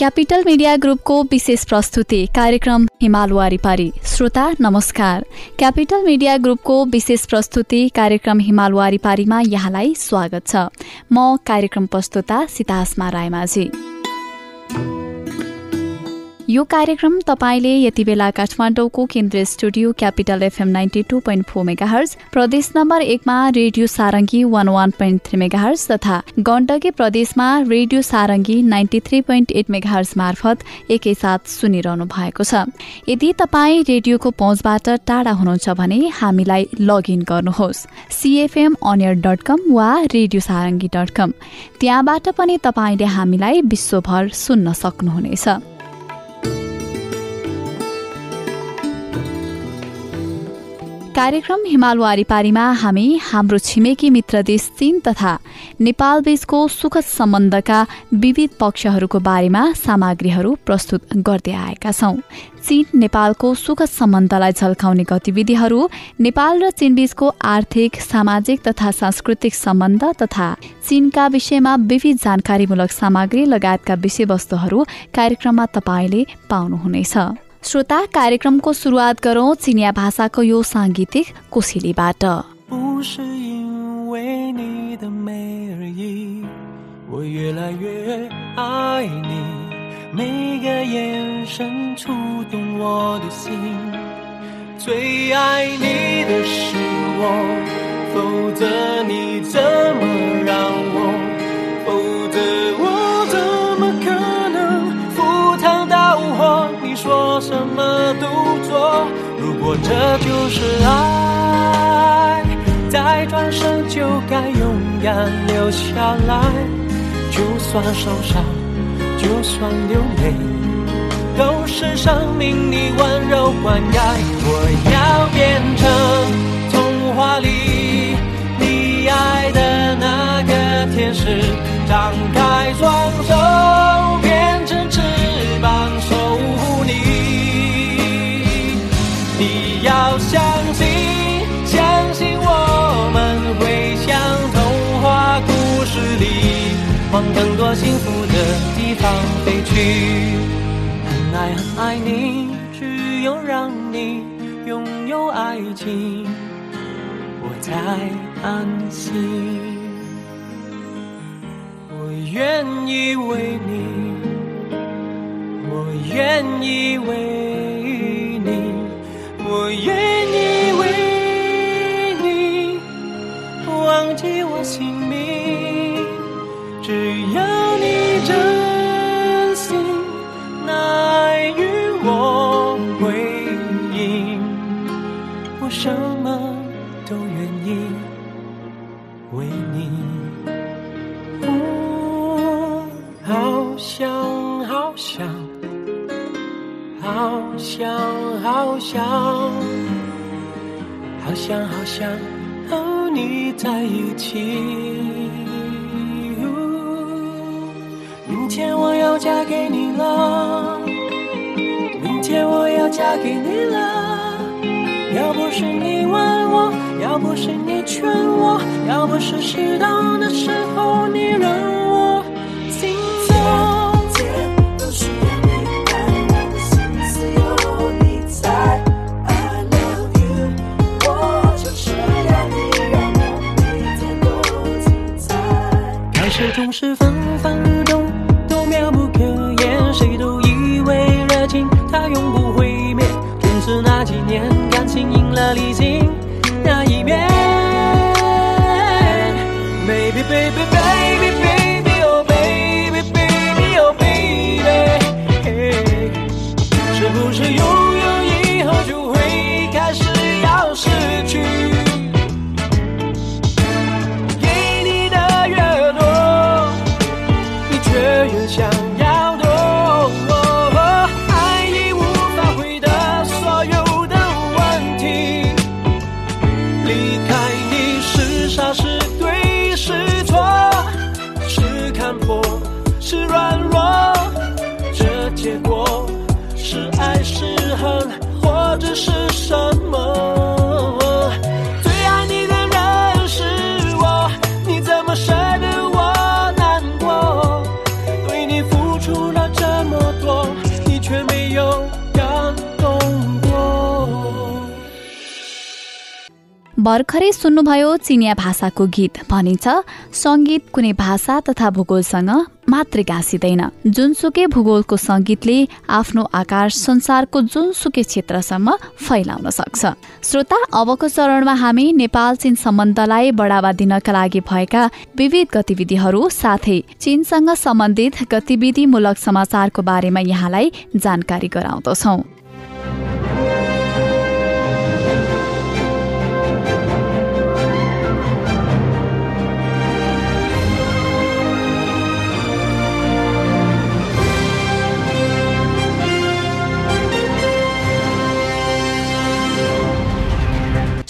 Capital media ग्रुपको विशेष प्रस्तुति कार्यक्रम हिमाल वारिपारी। श्रोता नमस्कार। क्यापिटल मिडिया ग्रुपको विशेष प्रस्तुति कार्यक्रम हिमाल वारिपारीमा यहाँलाई स्वागत छ। म कार्यक्रम प्रस्तुता सीतासमा रायमाझी यो कार्यक्रम तपाईँले यति बेला काठमाडौँको केन्द्रीय studio capital FM ninety two point four megahertz प्रदेश नम्बर एकमा radio Sarangi one one point three megahertz तथा गण्डकी प्रदेशमा radio Sarangi ninety three point eight megahertz मार्फत एकैसाथ सुनिरहनु भएको छ। यदि तपाईँ रेडियोको पहुँचबाट टाढा हुनुहुन्छ भने हामीलाई लगइन गर्नुहोस्। सिएफएम अनियर डट कम वा रेडियो सारङ्गी डट कम त्यहाँबाट पनि तपाईँले हामीलाई विश्वभर सुन्न सक्नुहुनेछ। कार्यक्रम हिमाल वारिपारीमा हामी हाम्रो छिमेकी मित्र देश चीन तथा नेपाल बीचको सुखद सम्बन्धका विविध पक्षहरूको बारेमा सामग्रीहरू प्रस्तुत गर्दै आएका छौं। चीन नेपालको सुखद सम्बन्धलाई झल्काउने गतिविधिहरू नेपाल र चीनबीचको आर्थिक सामाजिक तथा सांस्कृतिक सम्बन्ध तथा चीनका विषयमा विविध जानकारीमूलक सामग्री लगायतका विषयवस्तुहरू कार्यक्रममा तपाईँले पाउनुहुनेछ। श्रोता कार्यक्रमको सुरुवात गरौं चिनिया भाषाको यो साङ्गीतिक कोसिलीबाट 不是因为你的美而已，我越来越爱你。每个眼神触动我的心，最爱你的是我，否则你怎 如果这就是爱，再转身就该勇敢留下来。就算受伤，就算流泪，都是生命里温柔灌溉。我要变成童话里你爱的那个天使，张开双去。很爱很爱你，只有让你拥有爱情，我才安心。我愿意为你，我愿意为你，我愿意为你忘记我心好想，好想好想和你在一起。明天我要嫁给你了，明天我要嫁给你了。要不是你问我，要不是你劝我，要不是适当的时候你让却总是分分钟都妙不可言，谁都 भर्खरै सुन्नुभयो चिनिया भाषाको गीत। भनिन्छ सङ्गीत कुनै भाषा तथा भूगोलसँग मात्रै गाँसिँदैन जुनसुकै भूगोलको सङ्गीतले आफ्नो आकार संसारको जुनसुकै क्षेत्रसम्म फैलाउन सक्छ। श्रोता अबको चरणमा हामी नेपाल चीन सम्बन्धलाई बढावा दिनका लागि भएका विविध गतिविधिहरू साथै चीनसँग सम्बन्धित गतिविधिमूलक समाचारको बारेमा यहाँलाई जानकारी गराउँदछौं।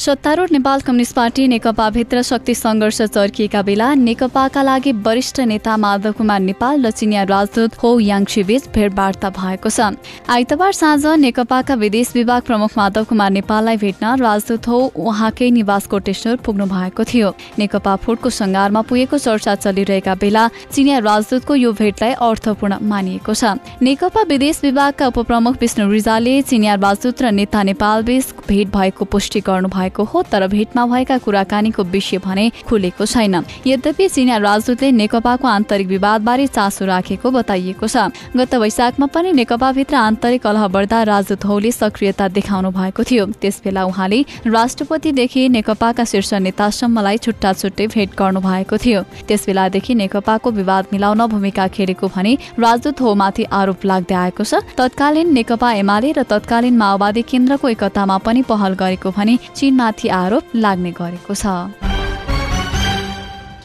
सत्तारूढ नेपाल कम्युनिस्ट पार्टी नेकपाभित्र शक्ति सङ्घर्ष चर्किएका बेला नेकपाका लागि वरिष्ठ नेता माधव कुमार नेपाल र चिनिया राजदूत हो याङसी बीच भेटवार्ता भएको छ। आइतबार साँझ नेकपाका विदेश विभाग प्रमुख माधव कुमार नेपाललाई भेट्न राजदूत हो उहाँकै निवास कोटेश्वर पुग्नु भएको थियो। नेकपा फुटको सङ्घारमा पुगेको चर्चा चलिरहेका बेला चिनिया राजदूतको यो भेटलाई अर्थपूर्ण मानिएको छ। नेकपा विदेश विभागका उपप्रमुख विष्णु रिजालले चिनिया राजदूत र नेता नेपाल बीच भेट भएको पुष्टि गर्नु भएको हो तर भेटमा भएका कुराकानीको विषय भने खुलेको छैन। यद्यपि चिनिया राजदूतले नेकपाको आन्तरिक विवादबारे चासो राखेको बताइएको छ। गत वैशाखमा पनि नेकपाभित्र आन्तरिक कलह बढ्दा राजदूत हौले सक्रियता देखाउनु भएको थियो। त्यसबेला उहाँले राष्ट्रपतिदेखि नेकपाका शीर्ष नेतासम्मलाई छुट्टा छुट्टै भेट गर्नु भएको थियो। त्यसबेलादेखि नेकपाको विवाद मिलाउन भूमिका खेलेको भने राजदूत होमाथि आरोप लाग्दै आएको छ। तत्कालीन नेकपा एमाले र तत्कालीन माओवादी केन्द्रको एकतामा पनि पहल गरेको भने चीनमाथि आरोप लाग्ने गरेको छ।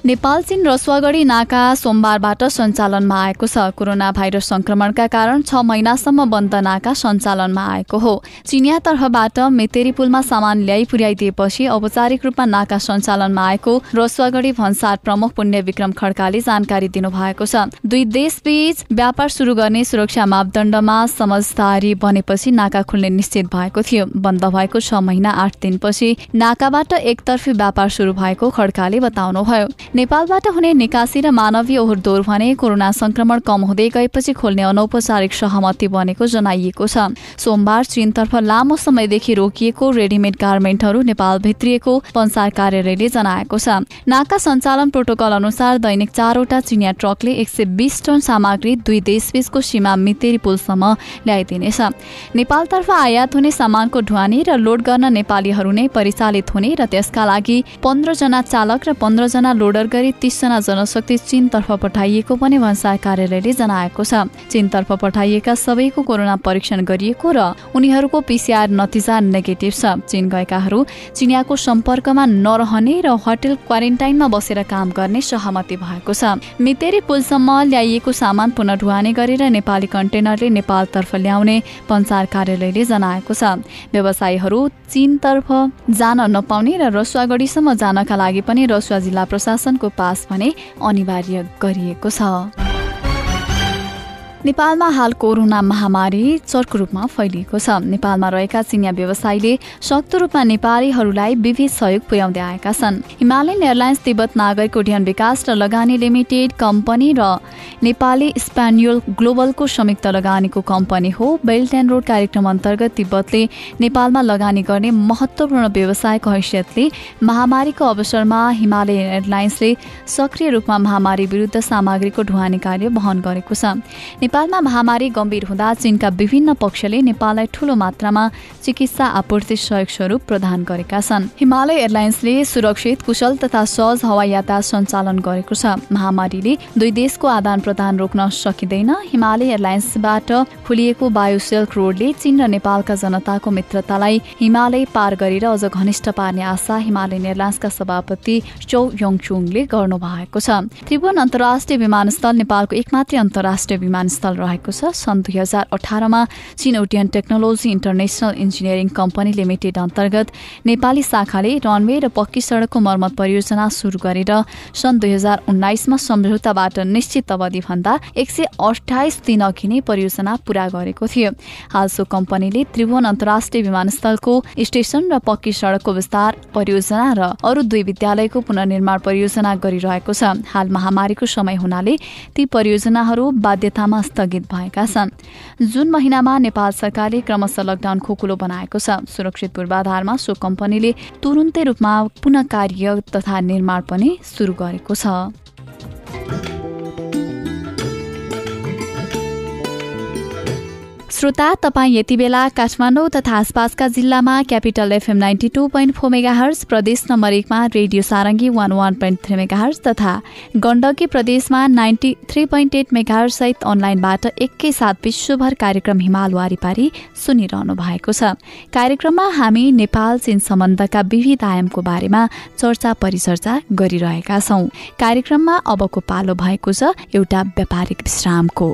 नेपाल चीन रसुवागढी नाका सोमबारबाट सञ्चालनमा आएको छ। कोरोना भाइरस संक्रमणका कारण छ महिनासम्म बन्द नाका सञ्चालनमा आएको हो। चिनिया तर्फबाट मेतेरी पुलमा सामान ल्याइ पुर्याइदिएपछि औपचारिक रूपमा नाका सञ्चालनमा आएको रसुवागढी भन्सार प्रमुख पुण्य विक्रम खड्काले जानकारी दिनुभएको छ। दुई देशबीच व्यापार शुरू गर्ने सुरक्षा मापदण्डमा समझदारी बनेपछि नाका खुल्ने निश्चित भएको थियो। बन्द भएको छ महिना आठ दिनपछि नाकाबाट एकतर्फी व्यापार शुरू भएको खड्काले बताउनुभयो। नेपालबाट हुने निकासी र मानवीय ओहोरदोहोर भने कोरोना संक्रमण कम हुँदै गएपछि खोल्ने अनौपचारिक सहमति बनेको जनाइएको छ। सोमबार चीनतर्फ लामो समयदेखि रोकिएको रेडिमेड गार्मेन्टहरू नेपाल भित्रिएको पन्सार कार्यालयले जनाएको छ। नाका सञ्चालन प्रोटोकल अनुसार दैनिक चारवटा चिनिया ट्रकले एक सय बिस टन सामग्री दुई देशबीचको सीमा मितेरी पुलसम्म ल्याइदिनेछ। नेपालतर्फ आयात हुने सामानको ढुवानी र लोड गर्न नेपालीहरू नै परिचालित हुने र त्यसका लागि पन्ध्रजना चालक र पन्ध्रजना लोडर गरी तीसजना जनशक्ति चीनतर्फ पठाइएको पनि भन्सार कार्यालयले जनाएको छ। चीनतर्फ पठाइएका सबैको कोरोना परीक्षण गरिएको र उनीहरूको पिसिआर नतिजा नेगेटिभ छ। चीन गएकाहरू चिनियाको सम्पर्कमा नरहने र होटल क्वारेन्टाइनमा बसेर काम गर्ने सहमति भएको छ। मितेरी पुलसम्म ल्याइएको सामान पुनः ढुवानी गरेर नेपाली कन्टेनरले नेपालतर्फ ल्याउने भन्सार कार्यालयले जनाएको छ। व्यवसायीहरू चीनतर्फ जान नपाउने र रसुवागढीसम्म जानका लागि पनि रसुवा जिल्ला प्रशासन को पास भने अनिवार्य गरिएको छ। नेपालमा हाल कोरोना महामारी चर्को रूपमा फैलिएको छ। नेपालमा रहेका चिनिया व्यवसायीले सक्दो रूपमा नेपालीहरूलाई विविध सहयोग पुर्याउँदै आएका छन्। हिमालयन एयरलाइन्स तिब्बत नागरिक उड्डयन विकास र लगानी लिमिटेड कम्पनी र नेपाली स्पेन्युल ग्लोबलको संयुक्त लगानीको कम्पनी हो। बेल्ट एन्ड रोड कार्यक्रम अन्तर्गत तिब्बतले नेपालमा लगानी गर्ने महत्त्वपूर्ण व्यवसायको हैसियतले महामारीको अवसरमा हिमालयन एयरलाइन्सले सक्रिय रूपमा महामारी विरुद्ध सामग्रीको ढुवानी कार्य वहन गरेको छ। नेपालमा महामारी गम्भीर हुँदा चीनका विभिन्न पक्षले नेपाललाई ठूलो मात्रामा चिकित्सा आपूर्ति सहयोग स्वरूप प्रदान गरेका छन्। हिमालय एयरलाइन्सले सुरक्षित कुशल तथा सहज हवाई यातायात सञ्चालन गरेको छ। महामारीले दुई देशको आदान प्रदान रोक्न सकिँदैन। हिमालय एयरलाइन्सबाट खुलिएको बायो सिल्क रोडले चीन र नेपालका जनताको मित्रतालाई हिमालय पार गरेर अझ घनिष्ठ पार्ने आशा हिमालयन एयरलाइन्सका सभापति चौ योङचुङले गर्नु भएको छ। त्रिभुवन अन्तर्राष्ट्रिय विमानस्थल नेपालको एकमात्रै अन्तर्राष्ट्रिय विमानस्थल विमानस्थल रहेको छ। सन् दुई हजार अठारमा चीन technology international engineering company limited अन्तर्गत नेपाली शाखाले रनवे र पक्की सड़कको मर्मत परियोजना शुरू गरेर सन् दुई हजार उन्नाइसमा सम्झौताबाट निश्चित अवधिभन्दा एक सय अठाइस दिन अघि नै परियोजना पूरा गरेको थियो। हाल सो कम्पनीले त्रिभुवन अन्तर्राष्ट्रिय विमानस्थलको स्टेशन र पक्की सड़कको विस्तार परियोजना र अरू दुई विद्यालयको पुनर्निर्माण परियोजना गरिरहेको छ। हाल महामारीको समय हुनाले ती परियोजनाहरू बाध्यतामा स्थगित भएका छन्। जुन महिनामा नेपाल सरकारले क्रमशः लकडाउन खोकुलो बनाएको छ सुरक्षित पूर्वाधारमा सो कम्पनीले तुरुन्तै रूपमा पुनः कार्य तथा निर्माण पनि सुरु गरेको छ। श्रोता तपाईँ यति बेला काठमाडौँ तथा आसपासका जिल्लामा capital FM ninety two point four megahertz प्रदेश नम्बर एकमा radio Sarangi one one point three megahertz तथा गण्डकी प्रदेशमा ninety three point eight megahertz सहित अनलाइनबाट एकैसाथ विश्वभर कार्यक्रम हिमाल वारिपारी सुनिरहनु भएको छ। कार्यक्रममा हामी नेपाल चीन सम्बन्धका विविध आयामको बारेमा चर्चा परिचर्चा गरिरहेका छौं। कार्यक्रममा अबको पालो भएको छ एउटा व्यापारिक विश्रामको।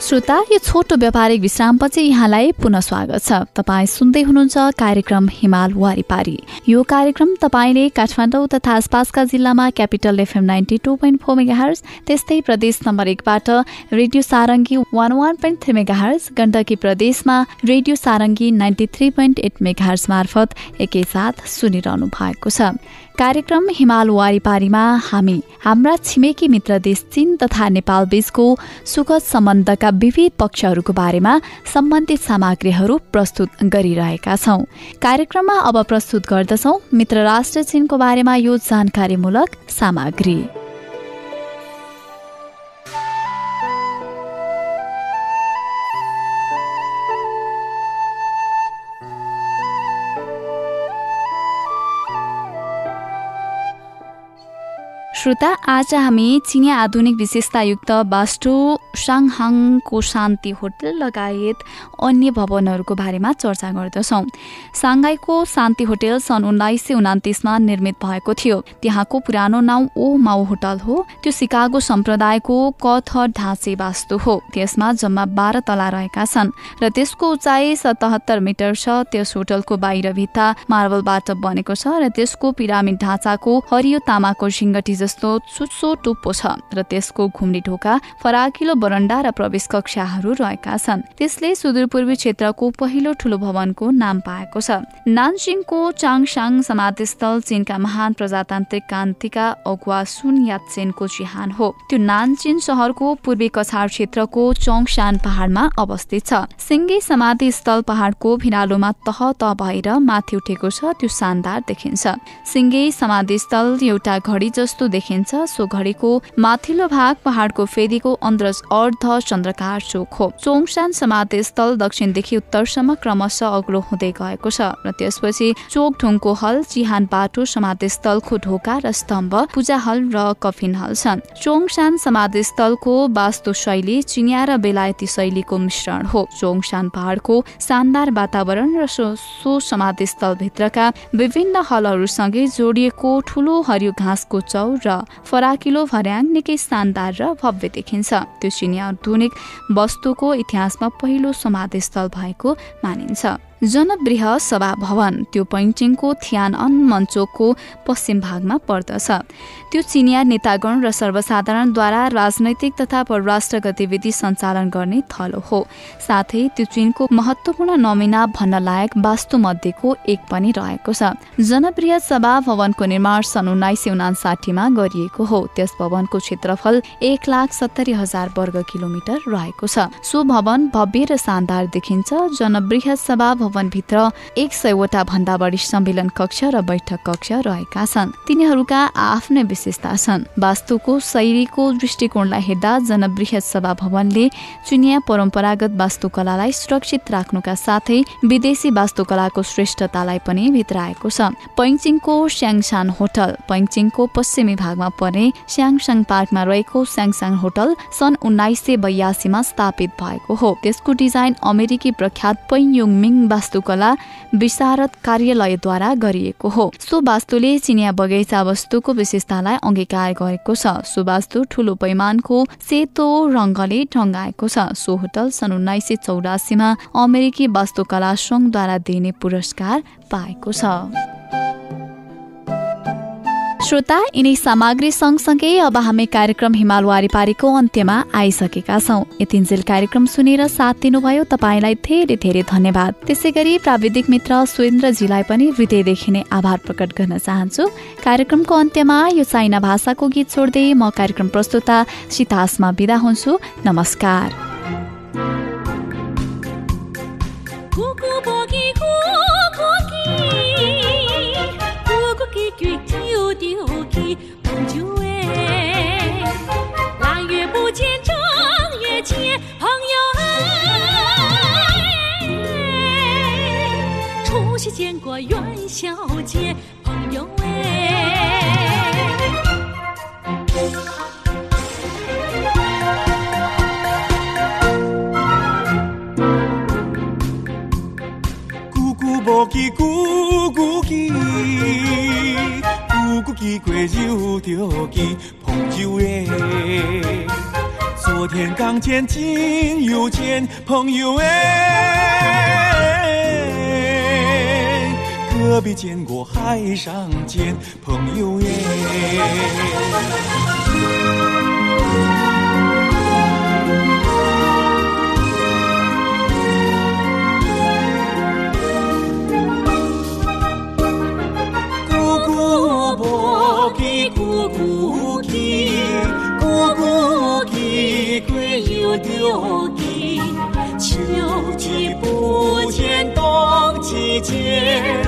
श्रोता यो छोटो व्यापारिक विश्रामपछि यहाँलाई पुनः स्वागत छ। तपाईँ सुन्दै हुनुहुन्छ कार्यक्रम हिमाल वारिपारी। यो कार्यक्रम तपाईँले काठमाडौँ तथा आसपासका जिल्लामा capital FM ninety two point four megahertz त्यस्तै प्रदेश नम्बर एकबाट radio Sarangi one one point three megahertz Gandaki प्रदेशमा radio Sarangi ninety three point eight megahertz मार्फत एकैसाथ सुनिरहनु भएको छ। कार्यक्रम हिमाल वारिपारीमा हामी हाम्रा छिमेकी मित्र देश चीन तथा नेपाल बीचको सुखद सम्बन्धका विविध पक्षहरूको बारेमा सम्बन्धित सामग्रीहरू प्रस्तुत गरिरहेका छौं। कार्यक्रममा अब प्रस्तुत गर्दछौ मित्र राष्ट्र चीनको बारेमा यो जानकारीमूलक सामग्री। श्रोता आज हामी चिनिया आधुनिक विशेषतायुक्त बास्टो साङहाङको शान्ति होटल लगायत अन्य भवनहरूको बारेमा चर्चा गर्दछौँ। साङ्घाईको शान्ति होटल सन् उन्नाइस सय उनातिसमा निर्मित भएको थियो। त्यहाँको पुरानो नाउँ ओ माउ होटल हो। त्यो सिकागो सम्प्रदायको कथर ढाँचे वास्तु हो। त्यसमा जम्मा बाह्र तला रहेका छन् र त्यसको उचाइ सतहत्तर मिटर छ। त्यस होटलको बाहिर भित्ता मार्बलबाट बनेको छ र त्यसको पिरामिड ढाँचाको हरियो तामाको झिङ्गटी जस्तो चुच्चो टुप्पो छ र त्यसको घुम्ने ढोका फराकिलो बरन्डा र प्रवेश कक्षाहरू रहेका छन्। त्यसले सुदूरपूर्वी क्षेत्रको पहिलो ठूलो भवनको नाम पाएको छ। नानसिङको चाङसाङ समाधिस्थल चीनका महान प्रजातान्त्रिक क्रान्तिका अगुवा सुन यात्सेनको चिहान हो। त्यो नानचिन सहरको पूर्वी कछार क्षेत्रको चौङसान पहाडमा अवस्थित छ। सिङ्गे समाधि स्थल पहाडको भिरालोमा तह तह भएर माथि उठेको छ त्यो शानदार देखिन्छ। सिङ्गे समाधि स्थल एउटा घडी जस्तो देखिन्छ। सो घडीको माथिल्लो भाग पहाडको फेदीको अन्द्रज अर्ध चन्द्रकार चोक हो चोङसान समाधि स्थल दक्षिणदेखि उत्तरसम्म क्रमशः अग्लो हुँदै गएको छ र त्यसपछि चोक ढुङको हल चिहान बाटो समाधि स्थलको ढोका र स्तम्भ पूजा हल र कफिन हल छन्। चोङसान समाधि स्थलको वास्तु शैली चिनिया र बेलायती शैलीको मिश्रण हो। चोङसान पहाडको शानदार वातावरण र सो, सो समाधि स्थल भित्रका विभिन्न हलहरूसँगै जोडिएको ठूलो हरियो घाँसको चौ र फराकिलो भर्याङ निकै शानदार र भव्य देखिन्छ। त्यो चिनिया आधुनिक वस्तुको इतिहासमा पहिलो समाधि स्थल भएको मानिन्छ। जनबृह सभा भवन त्यो पैन्टिङको थियान अन मञ्चोकको पश्चिम भागमा पर्दछ। त्यो चिनिया नेतागण र सर्वसाधारणद्वारा राजनैतिक तथा परराष्ट्र गतिविधि सञ्चालन गर्ने थलो हो। साथै त्यो चीनको महत्वपूर्ण नमिना भन्न लायक वास्तु मध्येको एक पनि रहेको छ। जनप्रिय सभा भवनको निर्माण सन् उन्नाइस सय उनासाठीमा गरिएको हो। त्यस भवनको क्षेत्रफल एक लाख सत्तरी हजार वर्ग किलोमिटर रहेको छ। सो भवन भव्य र शानदार देखिन्छ। जनबृहत सभा भवनभित्र एक सयवटा भन्दा बढी सम्मेलन कक्ष र बैठक कक्ष रहेका छन्। तिनीहरूका आफ्नै विशेषता छन्। वास्तुको शैलीको दृष्टिकोणलाई हेर्दा जनवृहत सभा भवनले चुनिया परम्परागत वास्तुकलालाई सुरक्षित राख्नुका साथै विदेशी वास्तुकलाको श्रेष्ठतालाई पनि भित्राएको छ। पैङचिङको स्याङसान होटल पैङचिङको पश्चिमी भागमा पर्ने स्याङसाङ पार्कमा रहेको स्याङसाङ होटल सन् उन्नाइस सय बयासीमा स्थापित भएको हो। त्यसको डिजाइन अमेरिकी प्रख्यात पैयुङ मिङ वास्तुकला विशारद कार्यालयद्वारा गरिएको हो। सो वास्तुले चिनिया बगैँचा वस्तुको विशेषतालाई अङ्गीकार गरेको छ। सो वास्तु ठूलो पैमानको सेतो रङ्गले टङ्गाएको छ। सो होटल सन् उन्नाइस सय चौरासीमा अमेरिकी वास्तुकला सङ्घद्वारा दिइने पुरस्कार पाएको छ। श्रोता यिनै सामग्री सँगसँगै अब हामी कार्यक्रम हिमाल वारिपारीको अन्त्यमा आइसकेका छौँ। यतिन्जेल कार्यक्रम सुनेर साथ दिनुभयो तपाईँलाई धेरै धेरै धन्यवाद। त्यसै गरी प्राविधिक मित्र सुरेन्द्रजीलाई पनि हृदयदेखि नै आभार प्रकट गर्न चाहन्छु। कार्यक्रमको अन्त्यमा यो चाइना भाषाको गीत छोड्दै म कार्यक्रम प्रस्तुता सितासमा विदा हुन्छु। नमस्कार। 元宵节，朋友哎。旧旧无见，旧旧见，旧旧见过又着见，朋友哎。昨天刚见，今又见，朋友哎。何必见过海上见朋友耶？姑姑婆给姑姑给，姑姑给归又丢给，秋季不见冬季见。